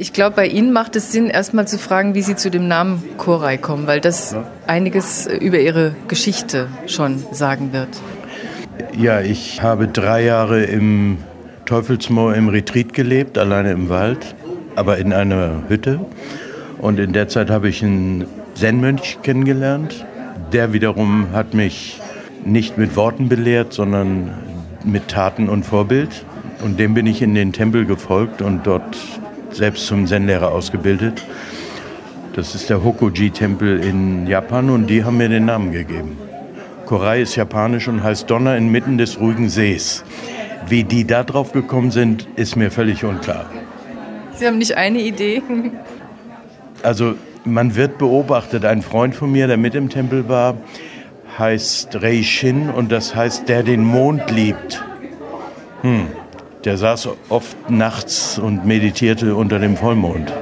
Ich glaube, bei Ihnen macht es Sinn, erstmal zu fragen, wie Sie zu dem Namen Koray kommen, weil das einiges über Ihre Geschichte schon sagen wird. Ja, ich habe drei Jahre im Teufelsmoor im Retreat gelebt, alleine im Wald, aber in einer Hütte. Und in der Zeit habe ich einen Zen-Mönch kennengelernt. Der wiederum hat mich nicht mit Worten belehrt, sondern mit Taten und Vorbild. Und dem bin ich in den Tempel gefolgt und dort selbst zum Zen-Lehrer ausgebildet. Das ist der Hokoji-Tempel in Japan und die haben mir den Namen gegeben. Korai ist japanisch und heißt Donner inmitten des ruhigen Sees. Wie die da drauf gekommen sind, ist mir völlig unklar. Sie haben nicht eine Idee? Also man wird beobachtet. Ein Freund von mir, der mit im Tempel war, heißt Rei Shin und das heißt, der den Mond liebt. Hm. Der saß oft nachts und meditierte unter dem Vollmond.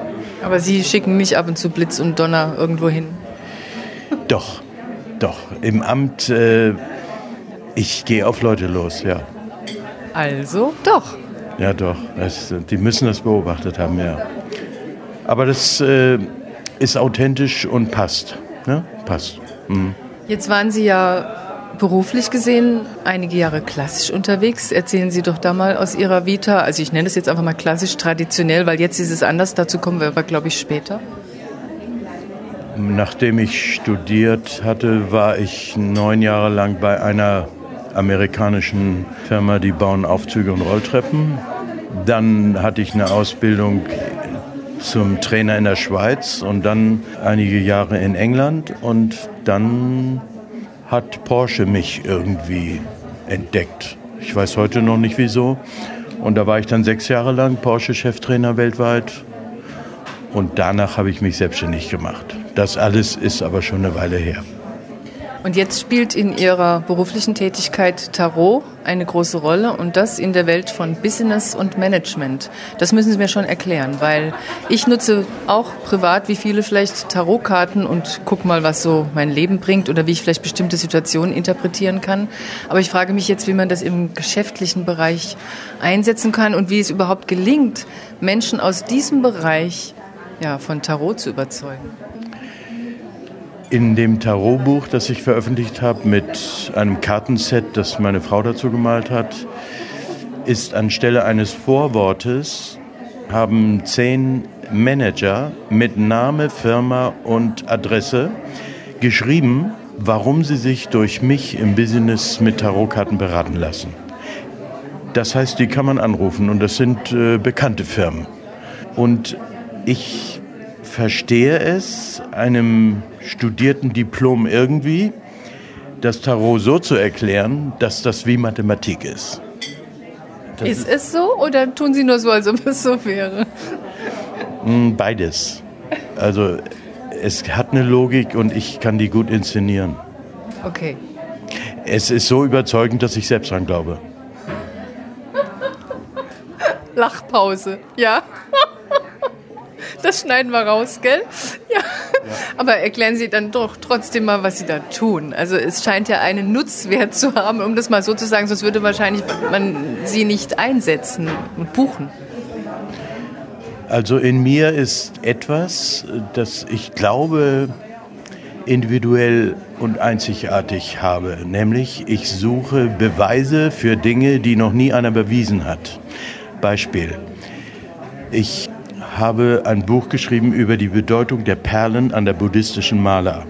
Aber Sie schicken mich ab und zu Blitz und Donner irgendwo hin? Doch, doch. Im Amt, äh, ich gehe auf Leute los, ja. Also doch. Ja, doch. Das, die müssen das beobachtet haben, ja. Aber das äh, ist authentisch und passt. Ne? Passt. Mhm. Jetzt waren Sie ja beruflich gesehen einige Jahre klassisch unterwegs. Erzählen Sie doch da mal aus Ihrer Vita, also ich nenne es jetzt einfach mal klassisch traditionell, weil jetzt ist es anders, dazu kommen wir aber, glaube ich, später. Nachdem ich studiert hatte, war ich neun Jahre lang bei einer amerikanischen Firma, die bauen Aufzüge und Rolltreppen. Dann hatte ich eine Ausbildung zum Trainer in der Schweiz und dann einige Jahre in England und dann hat Porsche mich irgendwie entdeckt. Ich weiß heute noch nicht wieso. Und da war ich dann sechs Jahre lang Porsche-Cheftrainer weltweit. Und danach habe ich mich selbstständig gemacht. Das alles ist aber schon eine Weile her. Und jetzt spielt in Ihrer beruflichen Tätigkeit Tarot eine große Rolle und das in der Welt von Business und Management. Das müssen Sie mir schon erklären, weil ich nutze auch privat, wie viele vielleicht Tarotkarten und guck mal, was so mein Leben bringt oder wie ich vielleicht bestimmte Situationen interpretieren kann. Aber ich frage mich jetzt, wie man das im geschäftlichen Bereich einsetzen kann und wie es überhaupt gelingt, Menschen aus diesem Bereich ja, von Tarot zu überzeugen. In dem Tarotbuch, das ich veröffentlicht habe, mit einem Kartenset, das meine Frau dazu gemalt hat, ist anstelle eines Vorwortes haben zehn Manager mit Name, Firma und Adresse geschrieben, warum sie sich durch mich im Business mit Tarotkarten beraten lassen. Das heißt, die kann man anrufen und das sind äh, bekannte Firmen. Und ich verstehe es, einem studierten Diplom irgendwie, das Tarot so zu erklären, dass das wie Mathematik ist. Das ist es so oder tun Sie nur so, als ob es so wäre? Hm, beides. Also es hat eine Logik und ich kann die gut inszenieren. Okay. Es ist so überzeugend, dass ich selbst dran glaube. Lachpause, ja. Das schneiden wir raus, gell? Ja. ja. Aber erklären Sie dann doch trotzdem mal, was Sie da tun. Also es scheint ja einen Nutzwert zu haben, um das mal so zu sagen, sonst würde wahrscheinlich man Sie nicht einsetzen und buchen. Also in mir ist etwas, das ich glaube individuell und einzigartig habe. Nämlich ich suche Beweise für Dinge, die noch nie einer bewiesen hat. Beispiel. Ich habe ein Buch geschrieben über die Bedeutung der Perlen an der buddhistischen Maler.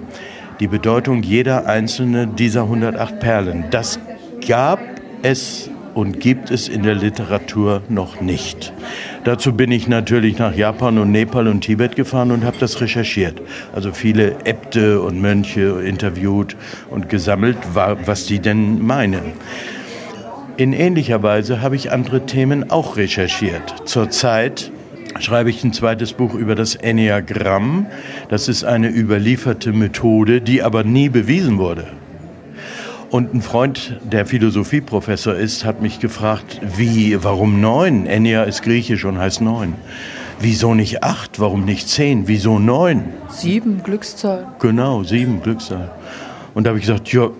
Die Bedeutung jeder einzelnen dieser 108 Perlen. Das gab es und gibt es in der Literatur noch nicht. Dazu bin ich natürlich nach Japan und Nepal und Tibet gefahren und habe das recherchiert. Also viele Äbte und Mönche interviewt und gesammelt, was die denn meinen. In ähnlicher Weise habe ich andere Themen auch recherchiert. Zurzeit schreibe ich ein zweites Buch über das Enneagramm. Das ist eine überlieferte Methode, die aber nie bewiesen wurde. Und ein Freund, der Philosophieprofessor ist, hat mich gefragt, wie, warum neun? Ennea ist griechisch und heißt neun. Wieso nicht acht? Warum nicht zehn? Wieso neun? Sieben Glückszahl. Genau, sieben Glückszahl. Und da habe ich gesagt, ja,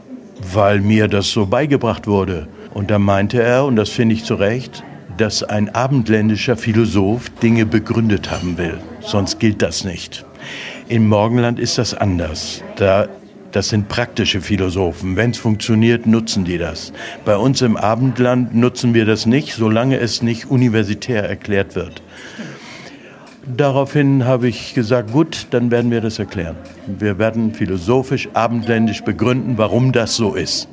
weil mir das so beigebracht wurde. Und da meinte er, und das finde ich zu Recht, dass ein abendländischer Philosoph Dinge begründet haben will. Sonst gilt das nicht. Im Morgenland ist das anders. Da das sind praktische Philosophen. Wenn es funktioniert, nutzen die das. Bei uns im Abendland nutzen wir das nicht, solange es nicht universitär erklärt wird. Daraufhin habe ich gesagt, gut, dann werden wir das erklären. Wir werden philosophisch, abendländisch begründen, warum das so ist.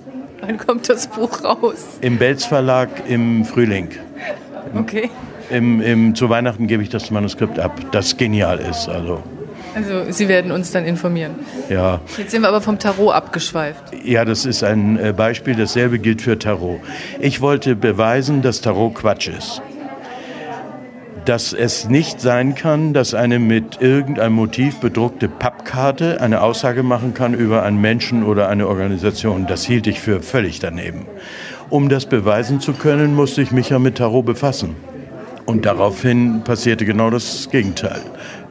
Wann kommt das Buch raus? Im Belz Verlag im Frühling. Okay. Im, im, zu Weihnachten gebe ich das Manuskript ab, das genial ist. Also. Also Sie werden uns dann informieren. Ja. Jetzt sind wir aber vom Tarot abgeschweift. Ja, das ist ein äh, Beispiel. Dasselbe gilt für Tarot. Ich wollte beweisen, dass Tarot Quatsch ist. Dass es nicht sein kann, dass eine mit irgendeinem Motiv bedruckte Pappkarte eine Aussage machen kann über einen Menschen oder eine Organisation. Das hielt ich für völlig daneben. Um das beweisen zu können, musste ich mich ja mit Tarot befassen. Und daraufhin passierte genau das Gegenteil.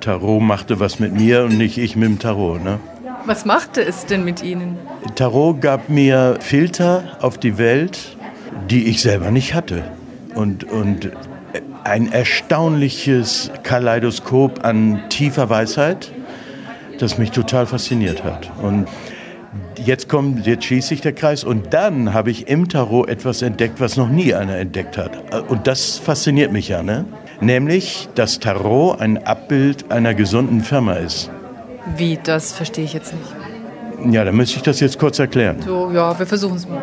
Tarot machte was mit mir und nicht ich mit dem Tarot. Ne? Was machte es denn mit Ihnen? Tarot gab mir Filter auf die Welt, die ich selber nicht hatte. Und, und ein erstaunliches Kaleidoskop an tiefer Weisheit, das mich total fasziniert hat. Und jetzt kommt, jetzt schließt sich der Kreis und dann habe ich im Tarot etwas entdeckt, was noch nie einer entdeckt hat. Und das fasziniert mich ja, ne? Nämlich, dass Tarot ein Abbild einer gesunden Firma ist. Wie, das verstehe ich jetzt nicht. Ja, dann müsste ich das jetzt kurz erklären. So, ja, wir versuchen es mal.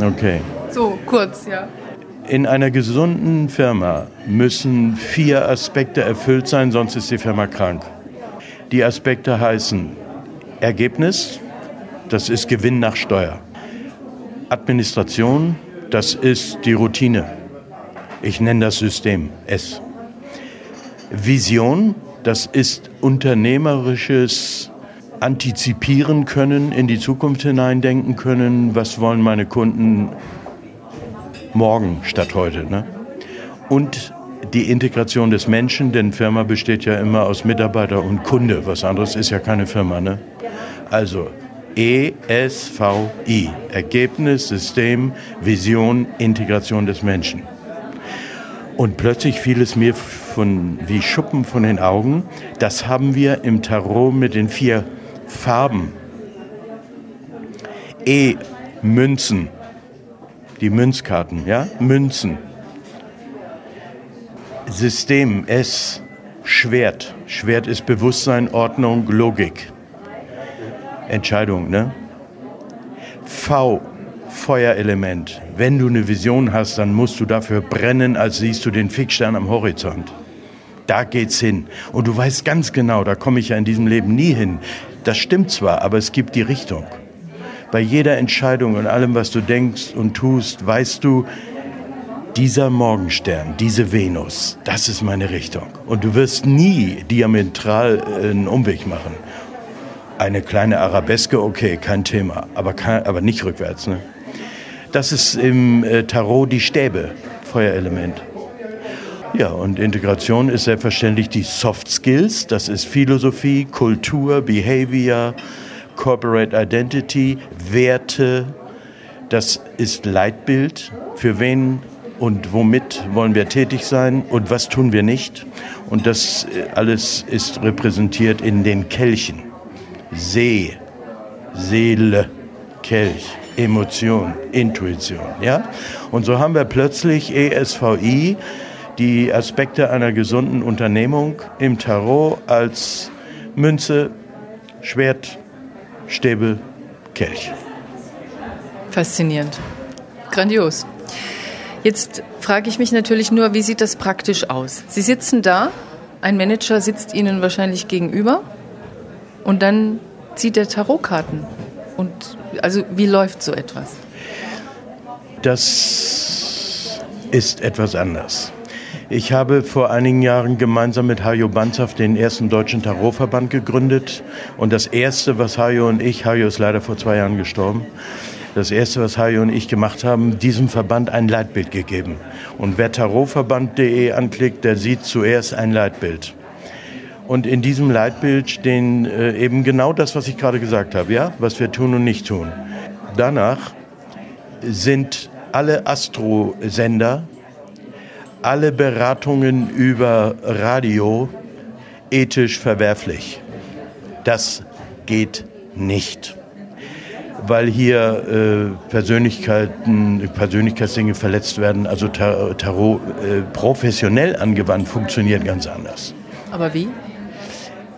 Okay. So, kurz, ja. In einer gesunden Firma müssen vier Aspekte erfüllt sein, sonst ist die Firma krank. Die Aspekte heißen Ergebnis, das ist Gewinn nach Steuer. Administration, das ist die Routine. Ich nenne das System S. Vision, das ist unternehmerisches Antizipieren können, in die Zukunft hineindenken können, was wollen meine Kunden morgen statt heute. Ne? Und die Integration des Menschen, denn Firma besteht ja immer aus Mitarbeiter und Kunde, was anderes ist ja keine Firma. Ne? Also ESVI, Ergebnis, System, Vision, Integration des Menschen. Und plötzlich fiel es mir von, wie Schuppen von den Augen. Das haben wir im Tarot mit den vier Farben. E, Münzen. Die Münzkarten, ja? Münzen. System, S, Schwert. Schwert ist Bewusstsein, Ordnung, Logik. Entscheidung, ne? V, Feuerelement. Wenn du eine Vision hast, dann musst du dafür brennen, als siehst du den Fixstern am Horizont. Da geht's hin. Und du weißt ganz genau, da komme ich ja in diesem Leben nie hin. Das stimmt zwar, aber es gibt die Richtung. Bei jeder Entscheidung und allem, was du denkst und tust, weißt du, dieser Morgenstern, diese Venus, das ist meine Richtung. Und du wirst nie diametral einen Umweg machen. Eine kleine Arabeske, okay, kein Thema, aber, kein, aber nicht rückwärts. Ne? Das ist im äh, Tarot die Stäbe, Feuerelement. Ja, und Integration ist selbstverständlich die Soft Skills. Das ist Philosophie, Kultur, Behavior, Corporate Identity, Werte. Das ist Leitbild. Für wen und womit wollen wir tätig sein und was tun wir nicht. Und das äh, alles ist repräsentiert in den Kelchen. See, Seele, Kelch. Emotion, Intuition. Ja? Und so haben wir plötzlich ESVI, die Aspekte einer gesunden Unternehmung im Tarot als Münze, Schwert, Stäbe, Kelch. Faszinierend. Grandios. Jetzt frage ich mich natürlich nur, wie sieht das praktisch aus? Sie sitzen da, ein Manager sitzt Ihnen wahrscheinlich gegenüber und dann zieht er Tarotkarten. Und also wie läuft so etwas? Das ist etwas anders. Ich habe vor einigen Jahren gemeinsam mit Hajo Banzaf den ersten deutschen Tarotverband gegründet. Und das Erste, was Hajo und ich, Hajo ist leider vor zwei Jahren gestorben, das Erste, was Hajo und ich gemacht haben, diesem Verband ein Leitbild gegeben. Und wer tarotverband.de anklickt, der sieht zuerst ein Leitbild. Und in diesem Leitbild stehen äh, eben genau das, was ich gerade gesagt habe, ja, was wir tun und nicht tun. Danach sind alle Astrosender, alle Beratungen über Radio ethisch verwerflich. Das geht nicht. Weil hier äh, Persönlichkeiten, Persönlichkeitsdinge verletzt werden. Also Tarot äh, professionell angewandt funktioniert ganz anders. Aber wie?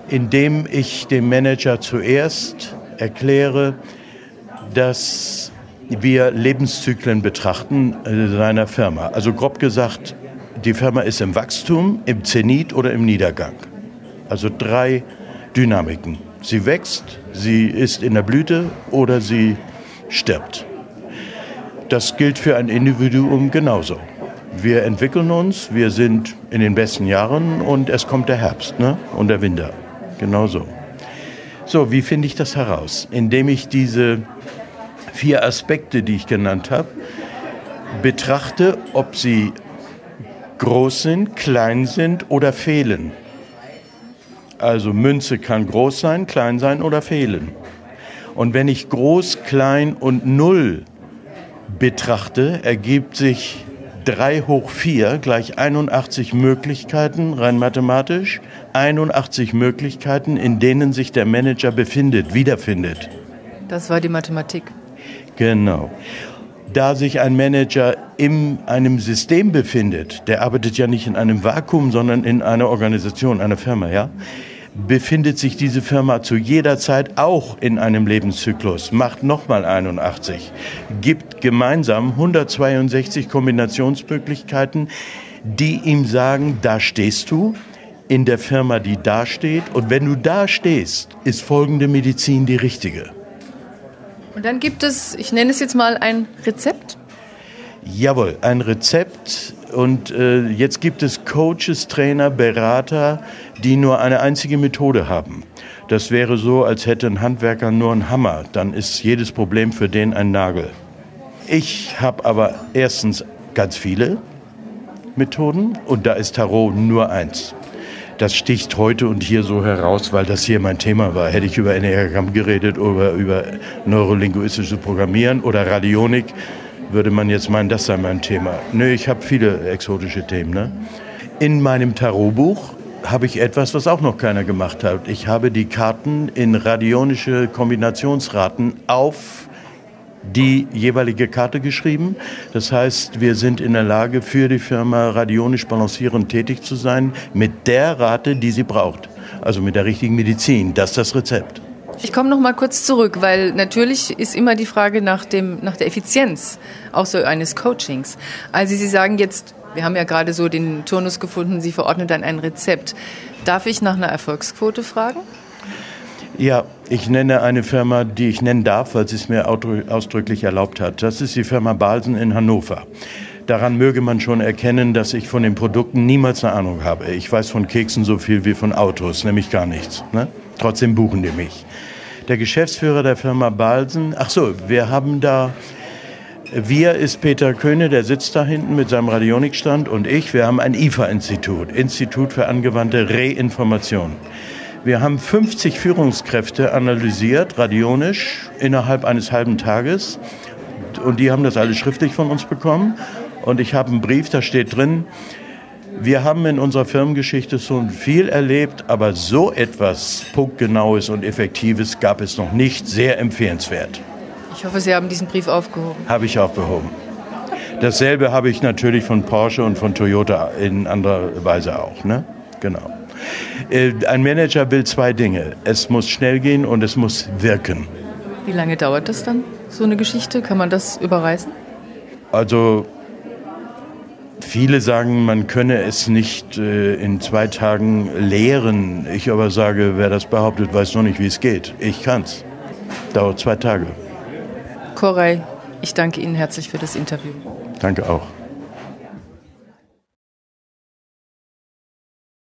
Indem ich dem Manager zuerst erkläre, dass wir Lebenszyklen betrachten äh, seiner Firma. Also grob gesagt, die Firma ist im Wachstum, im Zenit oder im Niedergang. Also drei Dynamiken. Sie wächst, sie ist in der Blüte oder sie stirbt. Das gilt für ein Individuum genauso. Wir entwickeln uns, wir sind in den besten Jahren und es kommt der Herbst ne? und der Winter. Genauso. So, wie finde ich das heraus? Indem ich diese vier Aspekte, die ich genannt habe, betrachte, ob sie groß sind, klein sind oder fehlen. Also Münze kann groß sein, klein sein oder fehlen. Und wenn ich groß, klein und null betrachte, ergibt sich 3 hoch 4 gleich 81 Möglichkeiten, rein mathematisch, 81 Möglichkeiten, in denen sich der Manager befindet, wiederfindet. Das war die Mathematik. Genau. Da sich ein Manager in einem System befindet, der arbeitet ja nicht in einem Vakuum, sondern in einer Organisation, einer Firma, ja, befindet sich diese Firma zu jeder Zeit auch in einem Lebenszyklus, macht nochmal 81, gibt gemeinsam 162 Kombinationsmöglichkeiten, die ihm sagen, da stehst du in der Firma, die da steht. Und wenn du da stehst, ist folgende Medizin die richtige. Und dann gibt es, ich nenne es jetzt mal ein Rezept. Jawohl, ein Rezept. Und äh, jetzt gibt es Coaches, Trainer, Berater, die nur eine einzige Methode haben. Das wäre so, als hätte ein Handwerker nur einen Hammer. Dann ist jedes Problem für den ein Nagel. Ich habe aber erstens ganz viele Methoden und da ist Tarot nur eins das sticht heute und hier so heraus, weil das hier mein Thema war. Hätte ich über Enneagramm geredet oder über neurolinguistisches Programmieren oder Radionik, würde man jetzt meinen, das sei mein Thema. Nö, ich habe viele exotische Themen. Ne? In meinem Tarotbuch habe ich etwas, was auch noch keiner gemacht hat. Ich habe die Karten in radionische Kombinationsraten auf die jeweilige Karte geschrieben. Das heißt, wir sind in der Lage, für die Firma radionisch balancierend tätig zu sein, mit der Rate, die sie braucht. Also mit der richtigen Medizin. Das ist das Rezept. Ich komme noch mal kurz zurück, weil natürlich ist immer die Frage nach, dem, nach der Effizienz auch so eines Coachings. Also Sie sagen jetzt, wir haben ja gerade so den Turnus gefunden, Sie verordnen dann ein Rezept. Darf ich nach einer Erfolgsquote fragen? Ja, ich nenne eine Firma, die ich nennen darf, weil sie es mir ausdrücklich erlaubt hat. Das ist die Firma Balsen in Hannover. Daran möge man schon erkennen, dass ich von den Produkten niemals eine Ahnung habe. Ich weiß von Keksen so viel wie von Autos, nämlich gar nichts. Ne? Trotzdem buchen die mich. Der Geschäftsführer der Firma Balsen, ach so, wir haben da, wir ist Peter Köhne, der sitzt da hinten mit seinem Radionikstand und ich, wir haben ein IFA-Institut, Institut für angewandte Reinformation. Wir haben 50 Führungskräfte analysiert, radionisch, innerhalb eines halben Tages. Und die haben das alles schriftlich von uns bekommen. Und ich habe einen Brief, da steht drin, wir haben in unserer Firmengeschichte so viel erlebt, aber so etwas punktgenaues und effektives gab es noch nicht. Sehr empfehlenswert. Ich hoffe, Sie haben diesen Brief aufgehoben. Habe ich aufgehoben. Dasselbe habe ich natürlich von Porsche und von Toyota in anderer Weise auch. Ne? Genau. Äh, ein Manager will zwei Dinge. Es muss schnell gehen und es muss wirken. Wie lange dauert das dann, so eine Geschichte? Kann man das überreißen? Also Viele sagen, man könne es nicht äh, in zwei Tagen lehren. Ich aber sage, wer das behauptet, weiß noch nicht, wie es geht. Ich kann's. Dauert zwei Tage. Koray, ich danke Ihnen herzlich für das Interview. Danke auch.